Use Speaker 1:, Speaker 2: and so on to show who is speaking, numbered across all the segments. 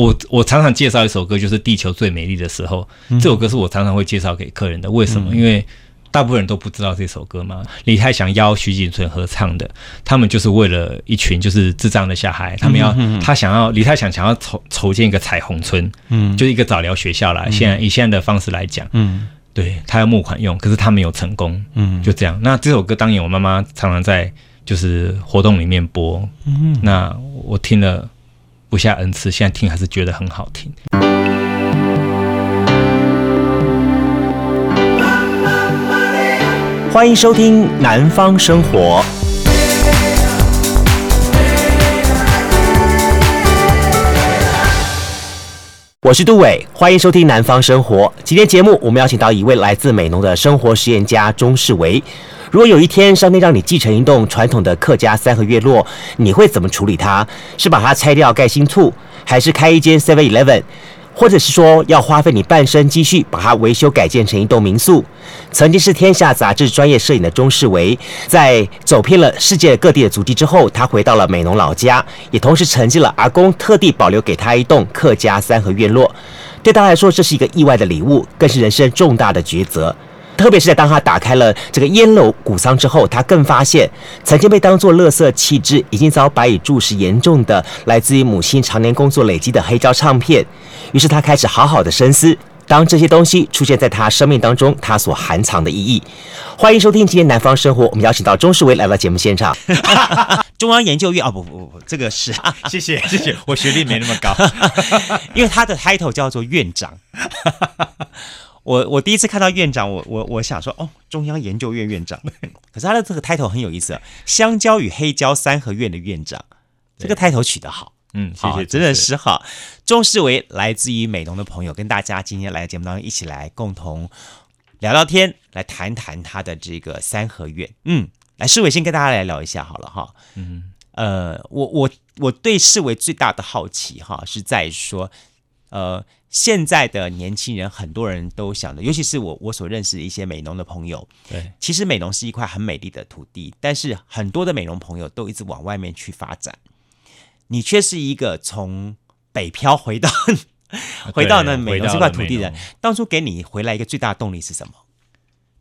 Speaker 1: 我我常常介绍一首歌，就是《地球最美丽的时候》。这首歌是我常常会介绍给客人的。为什么？因为大部分人都不知道这首歌嘛。李泰祥邀徐锦存合唱的，他们就是为了一群就是智障的小孩，他们要他想要李泰祥想要筹筹建一个彩虹村，嗯，就是一个早疗学校啦。现在以现在的方式来讲，嗯，对他要募款用，可是他没有成功，嗯，就这样。那这首歌当年我妈妈常常在就是活动里面播，嗯，那我听了。不下 N 次，现在听还是觉得很好听。
Speaker 2: 欢迎收听《南方生活》，我是杜伟，欢迎收听《南方生活》。今天节目我们邀请到一位来自美浓的生活实验家钟世维。如果有一天上帝让你继承一栋传统的客家三合院落，你会怎么处理它？是把它拆掉盖新厝，还是开一间 Seven Eleven，或者是说要花费你半生积蓄把它维修改建成一栋民宿？曾经是天下杂志专业摄影的钟世维，在走遍了世界各地的足迹之后，他回到了美浓老家，也同时承继了阿公特地保留给他一栋客家三合院落。对他来说，这是一个意外的礼物，更是人生重大的抉择。特别是在当他打开了这个烟楼古桑之后，他更发现曾经被当作垃圾弃置、已经遭白蚁蛀蚀严重的来自于母亲常年工作累积的黑胶唱片。于是他开始好好的深思，当这些东西出现在他生命当中，他所含藏的意义。欢迎收听今天南方生活，我们邀请到钟世维来到节目现场。中央研究院啊，不不不，这个是谢
Speaker 1: 谢谢谢，我学历没那么高，
Speaker 2: 因为他的 title 叫做院长。我我第一次看到院长，我我我想说，哦，中央研究院院长。可是他的这个 title 很有意思啊，香蕉与黑胶三合院的院长，这个 title 取得好，嗯，谢谢，真的是好。钟世维来自于美农的朋友，跟大家今天来节目当中一起来共同聊聊天，来谈谈他的这个三合院。嗯，来世维先跟大家来聊一下好了哈。嗯，呃，我我我对世维最大的好奇哈，是在说，呃。现在的年轻人，很多人都想的，尤其是我我所认识的一些美农的朋友。对，其实美农是一块很美丽的土地，但是很多的美农朋友都一直往外面去发展，你却是一个从北漂回到 回到那美农这块土地的。当初给你回来一个最大的动力是什么？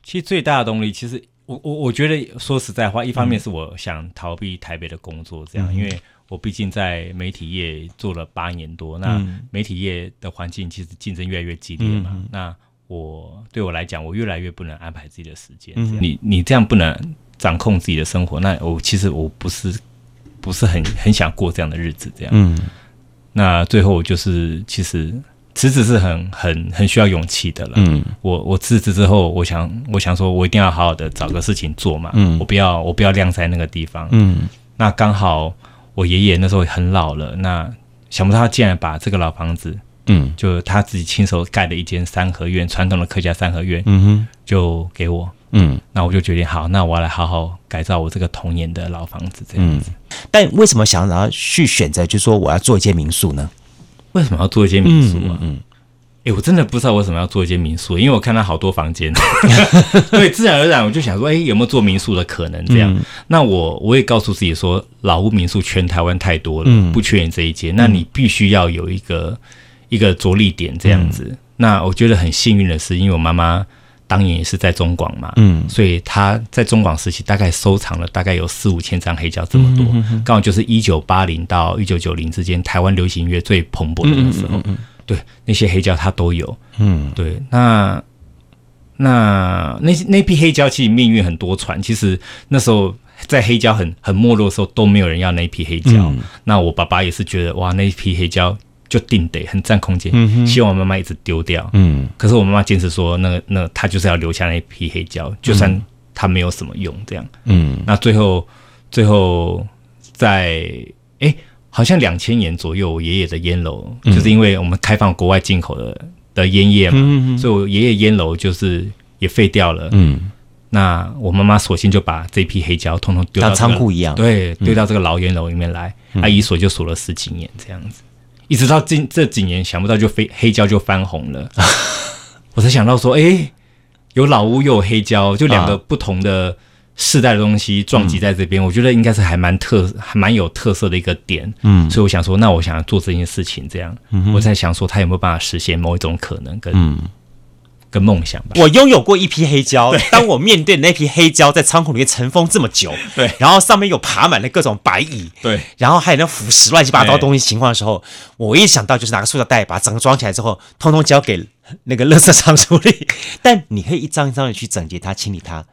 Speaker 1: 其实最大的动力，其实我我我觉得说实在话，一方面是我想逃避台北的工作，这样，嗯、因为。我毕竟在媒体业做了八年多，那媒体业的环境其实竞争越来越激烈嘛。嗯、那我对我来讲，我越来越不能安排自己的时间。嗯、你你这样不能掌控自己的生活，那我其实我不是不是很很想过这样的日子。这样，嗯、那最后就是其实辞职是很很很需要勇气的了。嗯，我我辞职之后，我想我想说，我一定要好好的找个事情做嘛。嗯，我不要我不要晾在那个地方。嗯，那刚好。我爷爷那时候很老了，那想不到他竟然把这个老房子，嗯，就他自己亲手盖的一间三合院，传统的客家三合院，嗯哼，就给我，嗯，那我就决定好，那我要来好好改造我这个童年的老房子，这样子。
Speaker 2: 嗯，但为什么想要去选择，就是说我要做一间民宿呢？
Speaker 1: 为什么要做一间民宿啊？嗯。嗯哎，我真的不知道为什么要做一间民宿，因为我看到好多房间，对，自然而然我就想说，哎，有没有做民宿的可能？这样，嗯、那我我也告诉自己说，老屋民宿全台湾太多了，嗯、不缺你这一间，那你必须要有一个一个着力点这样子。嗯、那我觉得很幸运的是，因为我妈妈当年也是在中广嘛，嗯，所以她在中广时期大概收藏了大概有四五千张黑胶这么多，刚、嗯嗯嗯、好就是一九八零到一九九零之间台湾流行音乐最蓬勃的那时候。对，那些黑胶他都有，嗯，对，那那那那批黑胶其实命运很多舛，其实那时候在黑胶很很没落的时候都没有人要那批黑胶，嗯、那我爸爸也是觉得哇，那批黑胶就定得很占空间，嗯、希望我妈妈一直丢掉，嗯，可是我妈妈坚持说，那个那他就是要留下那一批黑胶，就算它没有什么用，这样，嗯，那最后最后在哎。好像两千年左右，我爷爷的烟楼，嗯、就是因为我们开放国外进口的的烟叶嘛，嗯嗯嗯，所以我爷爷烟楼就是也废掉了。嗯，那我妈妈索性就把这批黑胶通通丢到仓库一样，对，丢到这个老烟楼里面来，阿姨锁就锁了十几年这样子，一直到近这几年，想不到就飞黑胶就翻红了，我才想到说，哎，有老屋又有黑胶，就两个不同的。世代的东西撞击在这边，嗯、我觉得应该是还蛮特、还蛮有特色的一个点。
Speaker 2: 嗯，
Speaker 1: 所以我想说，那我想要做这件事情，这样，嗯、我在想说，他有没有办法实现某一种可能跟，跟梦想吧。
Speaker 2: 我拥有过一批黑胶，当我面对那批黑胶在仓库里面尘封这么久，
Speaker 1: 对，
Speaker 2: 然后上面有爬满了各种白蚁，
Speaker 1: 对，
Speaker 2: 然后还有那腐蚀乱七八糟东西情况的时候，我一想到就是拿个塑料袋把整个装起来之后，通通交给那个垃圾仓处理。但你可以一张一张的去整洁它、清理它。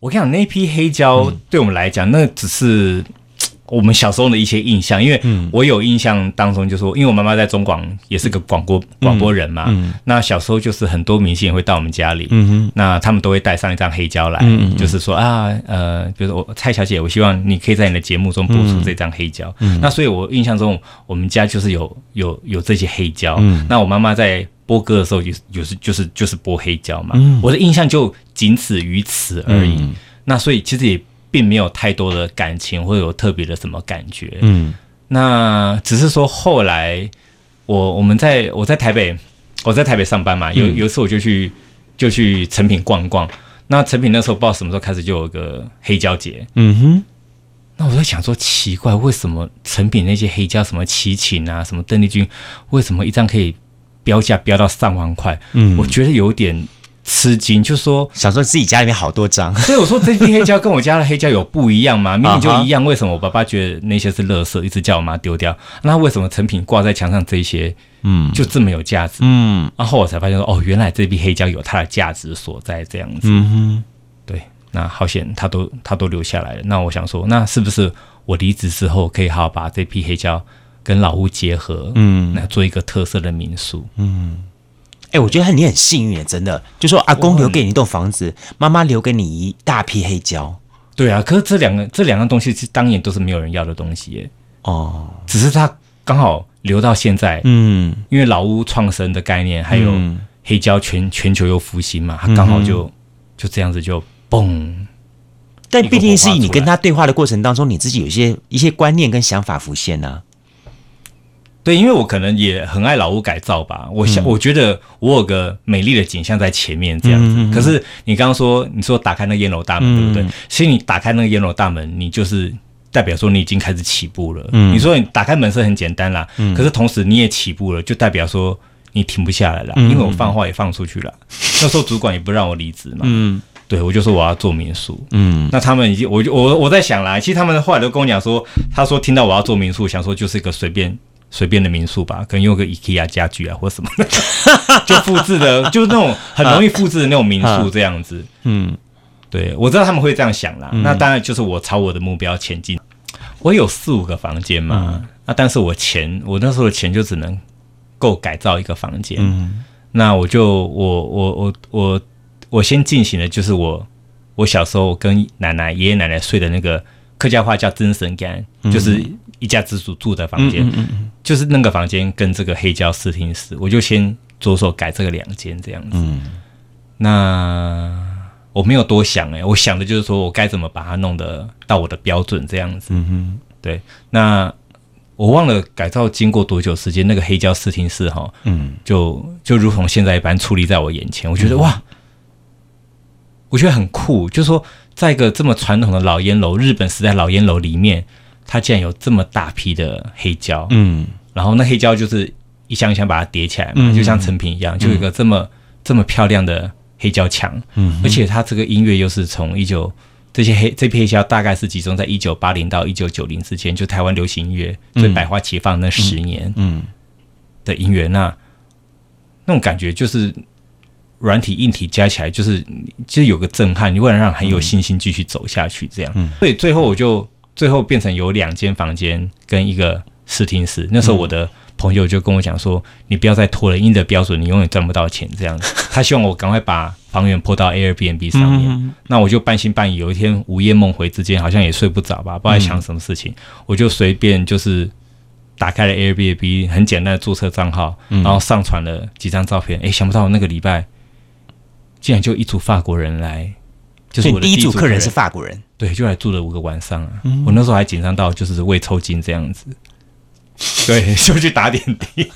Speaker 1: 我跟你讲，那批黑胶对我们来讲，嗯、那只是 我们小时候的一些印象。因为我有印象当中，就是说，因为我妈妈在中广也是个广播广播人嘛。那小时候就是很多明星也会到我们家里，嗯、那他们都会带上一张黑胶来，嗯、就是说啊，呃，比如说我蔡小姐，我希望你可以在你的节目中播出这张黑胶。嗯、那所以，我印象中我们家就是有有有这些黑胶。嗯、那我妈妈在。播歌的时候就就是就是就是播黑胶嘛，嗯、我的印象就仅此于此而已。嗯、那所以其实也并没有太多的感情或者有特别的什么感觉。嗯，那只是说后来我我们在我在台北我在台北上班嘛，有有一次我就去就去成品逛逛。那成品那时候不知道什么时候开始就有个黑胶节。嗯哼，那我在想说奇怪，为什么成品那些黑胶什么齐秦啊，什么邓丽君，为什么一张可以？标价标到上万块，嗯，我觉得有点吃惊，就说
Speaker 2: 想说自己家里面好多张，
Speaker 1: 所以我说这批黑胶跟我家的黑胶有不一样吗？明明就一样，为什么我爸爸觉得那些是垃圾，一直叫我妈丢掉？那为什么成品挂在墙上这些，嗯，就这么有价值？嗯，然后我才发现说，哦，原来这批黑胶有它的价值所在，这样子。嗯哼，对，那好险，他都他都留下来了。那我想说，那是不是我离职之后可以好好把这批黑胶？跟老屋结合，嗯，来做一个特色的民宿，
Speaker 2: 嗯，哎、欸，我觉得你很幸运，真的，就说阿公留给你一栋房子，妈妈留给你一大批黑胶，
Speaker 1: 对啊，可是这两个这两样东西是当年都是没有人要的东西耶，哦，只是他刚好留到现在，嗯，因为老屋创生的概念，还有黑胶全全球又复兴嘛，他刚好就、嗯、就这样子就嘣，
Speaker 2: 但毕竟是以你跟他对话的过程当中，你自己有一些一些观念跟想法浮现呢、啊。
Speaker 1: 对，因为我可能也很爱老屋改造吧，我想，我觉得我有个美丽的景象在前面这样子。嗯、可是你刚刚说，你说打开那烟楼大门，对不对？嗯、其实你打开那个烟楼大门，你就是代表说你已经开始起步了。嗯、你说你打开门是很简单啦，嗯、可是同时你也起步了，就代表说你停不下来了。嗯、因为我放话也放出去了，那时候主管也不让我离职嘛。嗯，对，我就说我要做民宿。嗯，那他们已经，我就我我在想啦，其实他们后来都跟我讲说，他说听到我要做民宿，想说就是一个随便。随便的民宿吧，可能用个 IKEA 家具啊，或什么的，就复制的，就是那种很容易复制的那种民宿这样子。嗯，对，我知道他们会这样想啦。嗯、那当然就是我朝我的目标前进。我有四五个房间嘛，嗯、那但是我钱，我那时候的钱就只能够改造一个房间。嗯，那我就我我我我我先进行的就是我我小时候跟奶奶爷爷奶奶睡的那个客家话叫真神间，嗯、就是。一家之主住的房间，就是那个房间跟这个黑胶视听室，我就先着手改这个两间这样子。嗯、那我没有多想哎、欸，我想的就是说我该怎么把它弄得到我的标准这样子。嗯、哼对。那我忘了改造经过多久时间，那个黑胶视听室哈，嗯，就就如同现在一般矗立在我眼前，我觉得、嗯、哇，我觉得很酷，就是说在一个这么传统的老烟楼，日本时代老烟楼里面。它竟然有这么大批的黑胶，嗯，然后那黑胶就是一箱一箱把它叠起来嘛，嗯、就像成品一样，就有一个这么、嗯、这么漂亮的黑胶墙，嗯，而且它这个音乐又是从一九这些黑这批黑胶大概是集中在一九八零到一九九零之间，就台湾流行音乐最百花齐放那十年，嗯。的音乐，那那种感觉就是软体硬体加起来就是就是有个震撼，你为了让很有信心继续走下去，这样，嗯，所以最后我就。最后变成有两间房间跟一个视听室。那时候我的朋友就跟我讲说：“你不要再拖了，因的标准你永远赚不到钱。”这样子，他希望我赶快把房源铺到 Airbnb 上面。那我就半信半疑，有一天午夜梦回之间，好像也睡不着吧，不知道在想什么事情，我就随便就是打开了 Airbnb，很简单的注册账号，然后上传了几张照片。哎，想不到那个礼拜竟然就一组法国人来。就是我的第一组客人是法国人，对，就来住了五个晚上啊。嗯、我那时候还紧张到就是胃抽筋这样子，对，就去打点滴，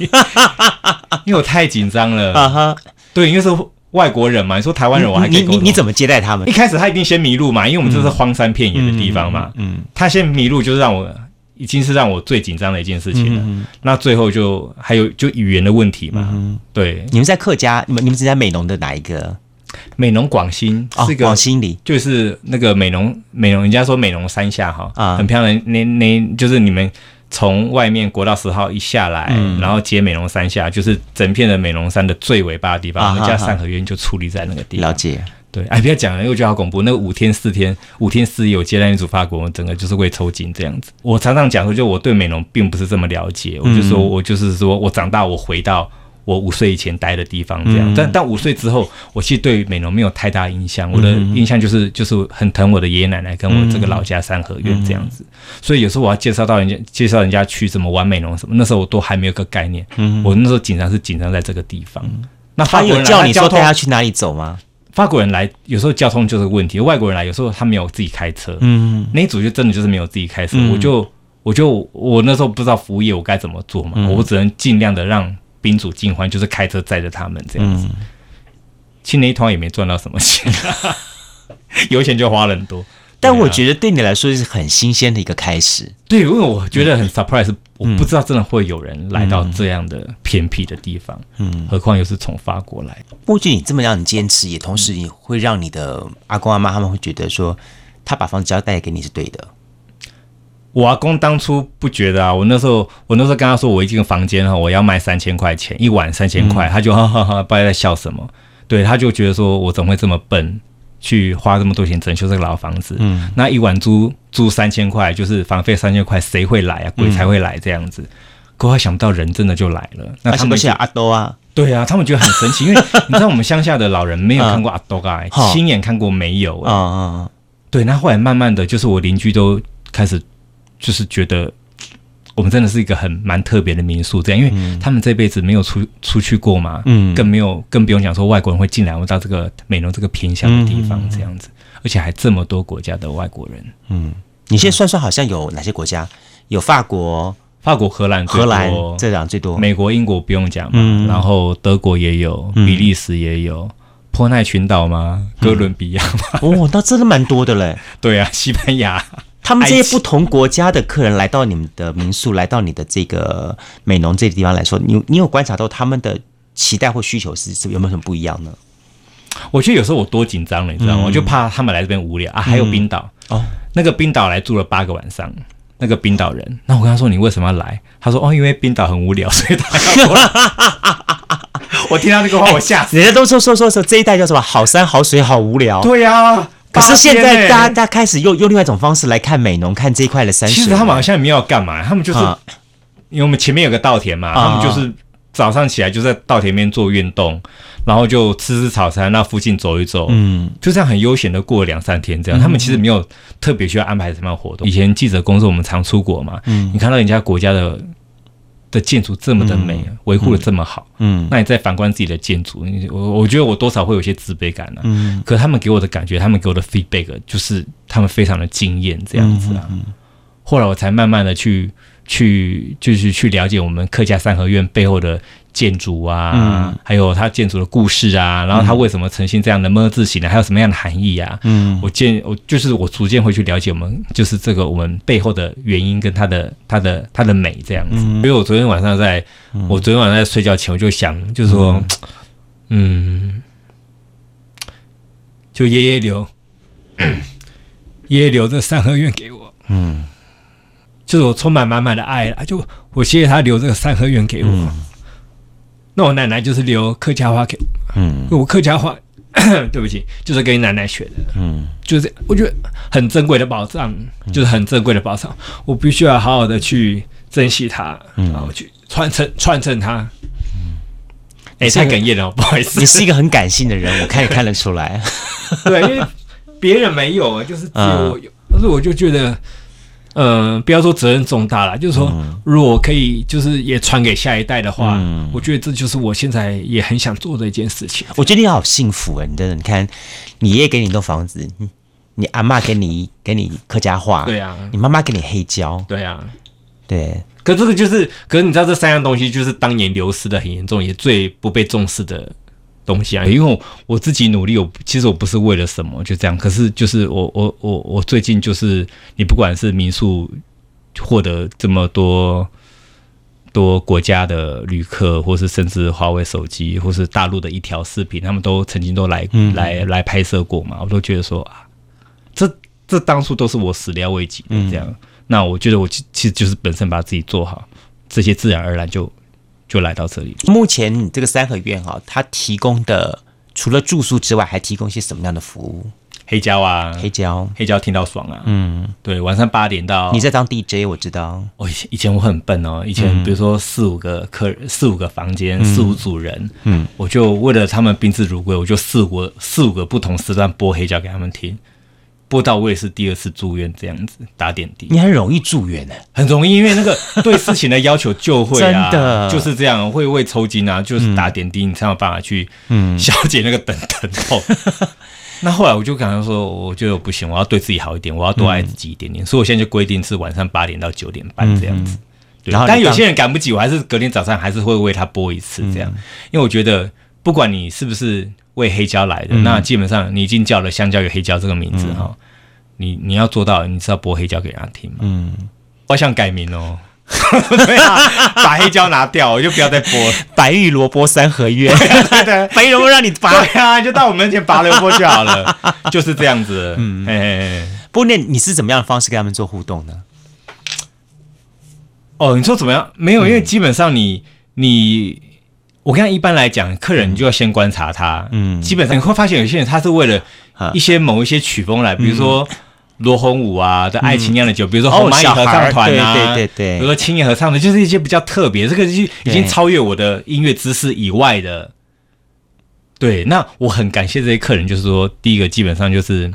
Speaker 1: 因为我太紧张了。啊哈，对，因为是外国人嘛，你说台湾人我还可以
Speaker 2: 你你你怎么接待他们？
Speaker 1: 一开始他一定先迷路嘛，因为我们这是荒山遍野的地方嘛。嗯，嗯嗯他先迷路就是让我已经是让我最紧张的一件事情了。那最后就还有就语言的问题嘛。嗯、对，
Speaker 2: 你们在客家，你们你们是在美浓的哪一个？
Speaker 1: 美浓广兴是个
Speaker 2: 广兴里，
Speaker 1: 就是那个美浓美浓，人家说美浓山下哈，啊，很漂亮。那那就是你们。从外面国道十号一下来，嗯、然后接美浓山下，就是整片的美浓山的最尾巴的地方。啊、我们家三合院就矗立在那个地方。
Speaker 2: 了解，
Speaker 1: 对，哎，不要讲了，因为我觉得好恐怖。那个五天四天，五天四夜，我接待一组法国，我整个就是会抽筋这样子。我常常讲说，就我对美浓并不是这么了解，我就说我就是说我长大，我回到。我五岁以前待的地方，这样，嗯、但但五岁之后，我其实对美浓没有太大印象。嗯、我的印象就是就是很疼我的爷爷奶奶跟我这个老家三合院这样子。嗯、所以有时候我要介绍到人家，介绍人家去什么玩美浓什么，那时候我都还没有个概念。嗯、我那时候紧张是紧张在这个地方。嗯、
Speaker 2: 那法国人叫你说带他去哪里走吗？
Speaker 1: 法国人来有时候交通就是个问题，外国人来有时候他没有自己开车。嗯，那一组就真的就是没有自己开车，嗯、我就我就我那时候不知道服务业我该怎么做嘛，嗯、我只能尽量的让。宾主尽欢，就是开车载着他们这样子。去、嗯、那一趟也没赚到什么钱，油钱就花了很多。
Speaker 2: 但我觉得对你来说是很新鲜的一个开始。
Speaker 1: 对，因为我觉得很 surprise，、嗯、我不知道真的会有人来到这样的偏僻的地方。嗯，何况又是从法国来。
Speaker 2: 不仅你这么让你坚持，也同时你会让你的阿公阿妈他们会觉得说，他把房子交代给你是对的。
Speaker 1: 我阿公当初不觉得啊，我那时候我那时候跟他说，我一进房间哈，我要卖三千块钱一晚三千块，他就哈哈哈，不知道在笑什么。对，他就觉得说我怎么会这么笨，去花这么多钱整修这个老房子？嗯，那一晚租租三千块，就是房费三千块，谁会来啊？鬼才会来这样子。可我想不到人真的就来了。那他们
Speaker 2: 是阿多啊？
Speaker 1: 对啊，他们觉得很神奇，因为 你知道我们乡下的老人没有看过阿多啊，亲眼看过没有？啊啊，对，那后来慢慢的就是我邻居都开始。就是觉得我们真的是一个很蛮特别的民宿，这样，因为他们这辈子没有出出去过嘛，嗯，更没有更不用讲说外国人会进来到这个美浓这个偏乡的地方这样子，而且还这么多国家的外国人，
Speaker 2: 嗯，你现在算算好像有哪些国家？有法国、
Speaker 1: 法国、荷兰、
Speaker 2: 荷兰这两最多，
Speaker 1: 美国、英国不用讲嘛，然后德国也有，比利时也有，波奈群岛吗？哥伦比亚吗？
Speaker 2: 哦，那真的蛮多的嘞。
Speaker 1: 对啊，西班牙。
Speaker 2: 他们这些不同国家的客人来到你们的民宿，来到你的这个美浓这个地方来说，你你有观察到他们的期待或需求是是有没有什么不一样呢？
Speaker 1: 我觉得有时候我多紧张了，你知道吗？嗯、我就怕他们来这边无聊啊。还有冰岛、嗯、哦，那个冰岛来住了八个晚上，那个冰岛人，那我跟他说，你为什么要来？他说哦，因为冰岛很无聊，所以他要过来。我听到这个话，我吓死、欸。人家都说说说说这一带叫什么？好山好水好无聊。对呀、啊。
Speaker 2: 可是现在大家大家开始用用另外一种方式来看美农，看这一块的山水。
Speaker 1: 其实他们好像也没有要干嘛，他们就是，啊、因为我们前面有个稻田嘛，啊、他们就是早上起来就在稻田边做运动，然后就吃吃早餐那附近走一走，嗯，就这样很悠闲的过了两三天这样。嗯、他们其实没有特别需要安排什么活动。以前记者工作，我们常出国嘛，嗯，你看到人家国家的。的建筑这么的美，维护的这么好，嗯，那你再反观自己的建筑，我我觉得我多少会有些自卑感呢，嗯，可他们给我的感觉，他们给我的 feedback 就是他们非常的惊艳这样子啊，后来我才慢慢的去去就是去了解我们客家三合院背后的。建筑啊，嗯、还有它建筑的故事啊，然后它为什么呈现这样的么字形呢？还有什么样的含义啊？嗯，我建我就是我逐渐会去了解我们就是这个我们背后的原因跟它的它的它的美这样子。嗯、因为我昨天晚上在，嗯、我昨天晚上在睡觉前我就想，就是说，嗯，嗯，就爷爷留，爷爷留这三合院给我，嗯，就是我充满满满的爱啊，就我谢谢他留这个三合院给我。嗯。那我奶奶就是留客家话给，嗯，我客家话，对不起，就是跟你奶奶学的，嗯，就是我觉得很珍贵的宝藏，就是很珍贵的宝藏，嗯、我必须要好好的去珍惜它，嗯、然后去传承传承它。嗯，哎、欸，太哽咽了，不好意思，
Speaker 2: 你是一个很感性的人，我看也看得出来，
Speaker 1: 对，因为别人没有啊，就是只有我有，但是我就觉得。嗯，不要说责任重大了，就是说，如果可以，就是也传给下一代的话，嗯、我觉得这就是我现在也很想做的一件事情。
Speaker 2: 我觉得你好幸福啊！你真的，你看，你爷爷给你一栋房子，你阿妈给你给你客家话，
Speaker 1: 对啊，
Speaker 2: 你妈妈给你黑胶，
Speaker 1: 对啊，
Speaker 2: 对。
Speaker 1: 可这个就是，可是你知道这三样东西就是当年流失的很严重，也最不被重视的东西啊，因为我，我自己努力，我其实我不是为了什么，就这样。可是就是我我我我最近就是，你不管是民宿获得这么多多国家的旅客，或是甚至华为手机，或是大陆的一条视频，他们都曾经都来、嗯、来来拍摄过嘛，我都觉得说啊，这这当初都是我始料未及的这样。嗯、那我觉得我其其实就是本身把自己做好，这些自然而然就。就来到这里。
Speaker 2: 目前这个三合院哈，它提供的除了住宿之外，还提供一些什么样的服务？
Speaker 1: 黑胶啊，
Speaker 2: 黑胶，
Speaker 1: 黑胶听到爽啊。嗯，对，晚上八点到。
Speaker 2: 你在当 DJ，我知道。
Speaker 1: 我以前以前我很笨哦，以前比如说四五个客人，四五个房间，四五组人，嗯，我就为了他们宾至如归，我就四五四五个不同时段播黑胶给他们听。播到我也是第二次住院这样子打点滴，
Speaker 2: 你很容易住院呢？
Speaker 1: 很容易，因为那个 对事情的要求就会啊，
Speaker 2: 真的。
Speaker 1: 就是这样，会会抽筋啊，就是打点滴，你才有办法去嗯。消解那个等疼痛。那后来我就感觉说，我觉得我不行，我要对自己好一点，我要多爱自己一点点，所以我现在就规定是晚上八点到九点半这样子。然后，但有些人赶不及，我还是隔天早上还是会为他播一次这样，因为我觉得不管你是不是。为黑胶来的，嗯、那基本上你已经叫了香蕉与黑胶这个名字哈、嗯，你你要做到，你是要播黑胶给人家听嘛？嗯，我想改名哦，对啊，把黑胶拿掉，我就不要再播
Speaker 2: 白玉萝卜三合院，
Speaker 1: 对对，白玉萝卜让你拔。呀，就到我们面前拔萝卜就好了，就是这样子。嗯，
Speaker 2: 不过那你是怎么样的方式跟他们做互动呢？
Speaker 1: 哦，你说怎么样？没有，因为基本上你你。我看一般来讲，客人你就要先观察他。嗯，基本上你会发现有些人他是为了一些某一些曲风来，比如说罗红武啊的《爱情酿的酒》，比如说红蚂蚁合唱团啊，对对对，比如说青叶合唱的，就是一些比较特别，这个已经超越我的音乐知识以外的。对，那我很感谢这些客人，就是说，第一个基本上就是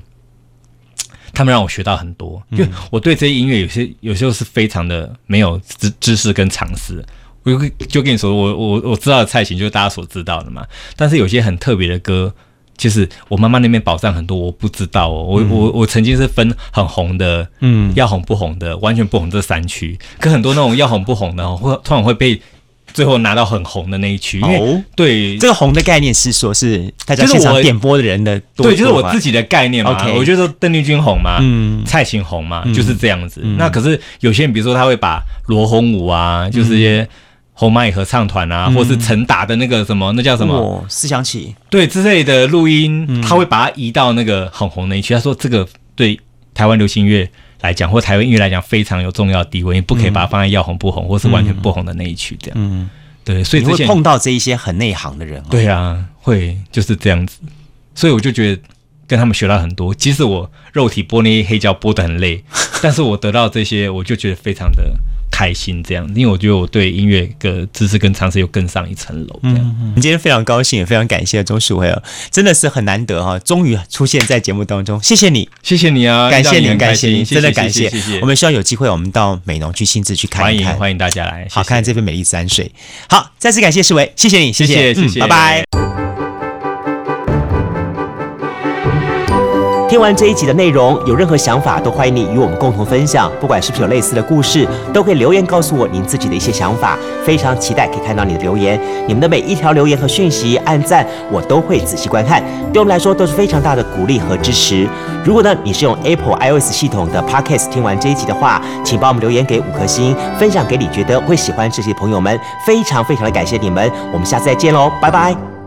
Speaker 1: 他们让我学到很多，因为我对这些音乐有些有时候是非常的没有知知识跟常识。我就跟你说，我我我知道的蔡琴就是大家所知道的嘛。但是有些很特别的歌，就是我妈妈那边宝藏很多，我不知道哦。我我我曾经是分很红的，嗯，要红不红的，完全不红这三区。可很多那种要红不红的，会突然会被最后拿到很红的那一区。哦，对，
Speaker 2: 这个红的概念是说是大家现场点播的人的，
Speaker 1: 对，就是我自己的概念嘛。Okay 我觉得邓丽君红嘛，嗯，蔡琴红嘛，就是这样子。那可是有些人，比如说他会把罗红武啊，就是一些。红蚂蚁合唱团啊，或是陈达的那个什么，那叫什么？
Speaker 2: 思想起
Speaker 1: 对之类的录音，他会把它移到那个很红的一区。他说这个对台湾流行乐来讲，或台湾音乐来讲非常有重要的地位，你不可以把它放在要红不红，或是完全不红的那一区这样。嗯，对，所以
Speaker 2: 会碰到这一些很内行的人。
Speaker 1: 对啊，会就是这样子。所以我就觉得跟他们学到很多。即使我肉体播那些黑胶播得很累，但是我得到这些，我就觉得非常的。开心这样，因为我觉得我对音乐的知识跟常识又更上一层楼。这样，
Speaker 2: 嗯，今天非常高兴，也非常感谢钟世纬哦，真的是很难得哈，终于出现在节目当中，谢谢你，
Speaker 1: 谢谢你啊，
Speaker 2: 感谢你，感谢你，真的感谢，谢谢。我们希望有机会，我们到美浓去亲自去看一看，
Speaker 1: 欢迎欢迎大家来，
Speaker 2: 好看这片美丽山水。好，再次感谢世纬，谢谢你，谢谢，谢谢，拜拜。听完这一集的内容，有任何想法都欢迎你与我们共同分享。不管是不是有类似的故事，都可以留言告诉我您自己的一些想法。非常期待可以看到你的留言，你们的每一条留言和讯息、按赞，我都会仔细观看。对我们来说都是非常大的鼓励和支持。如果呢你是用 Apple iOS 系统的 Podcast 听完这一集的话，请帮我们留言给五颗星，分享给你觉得会喜欢这些朋友们。非常非常的感谢你们，我们下次再见喽，拜拜。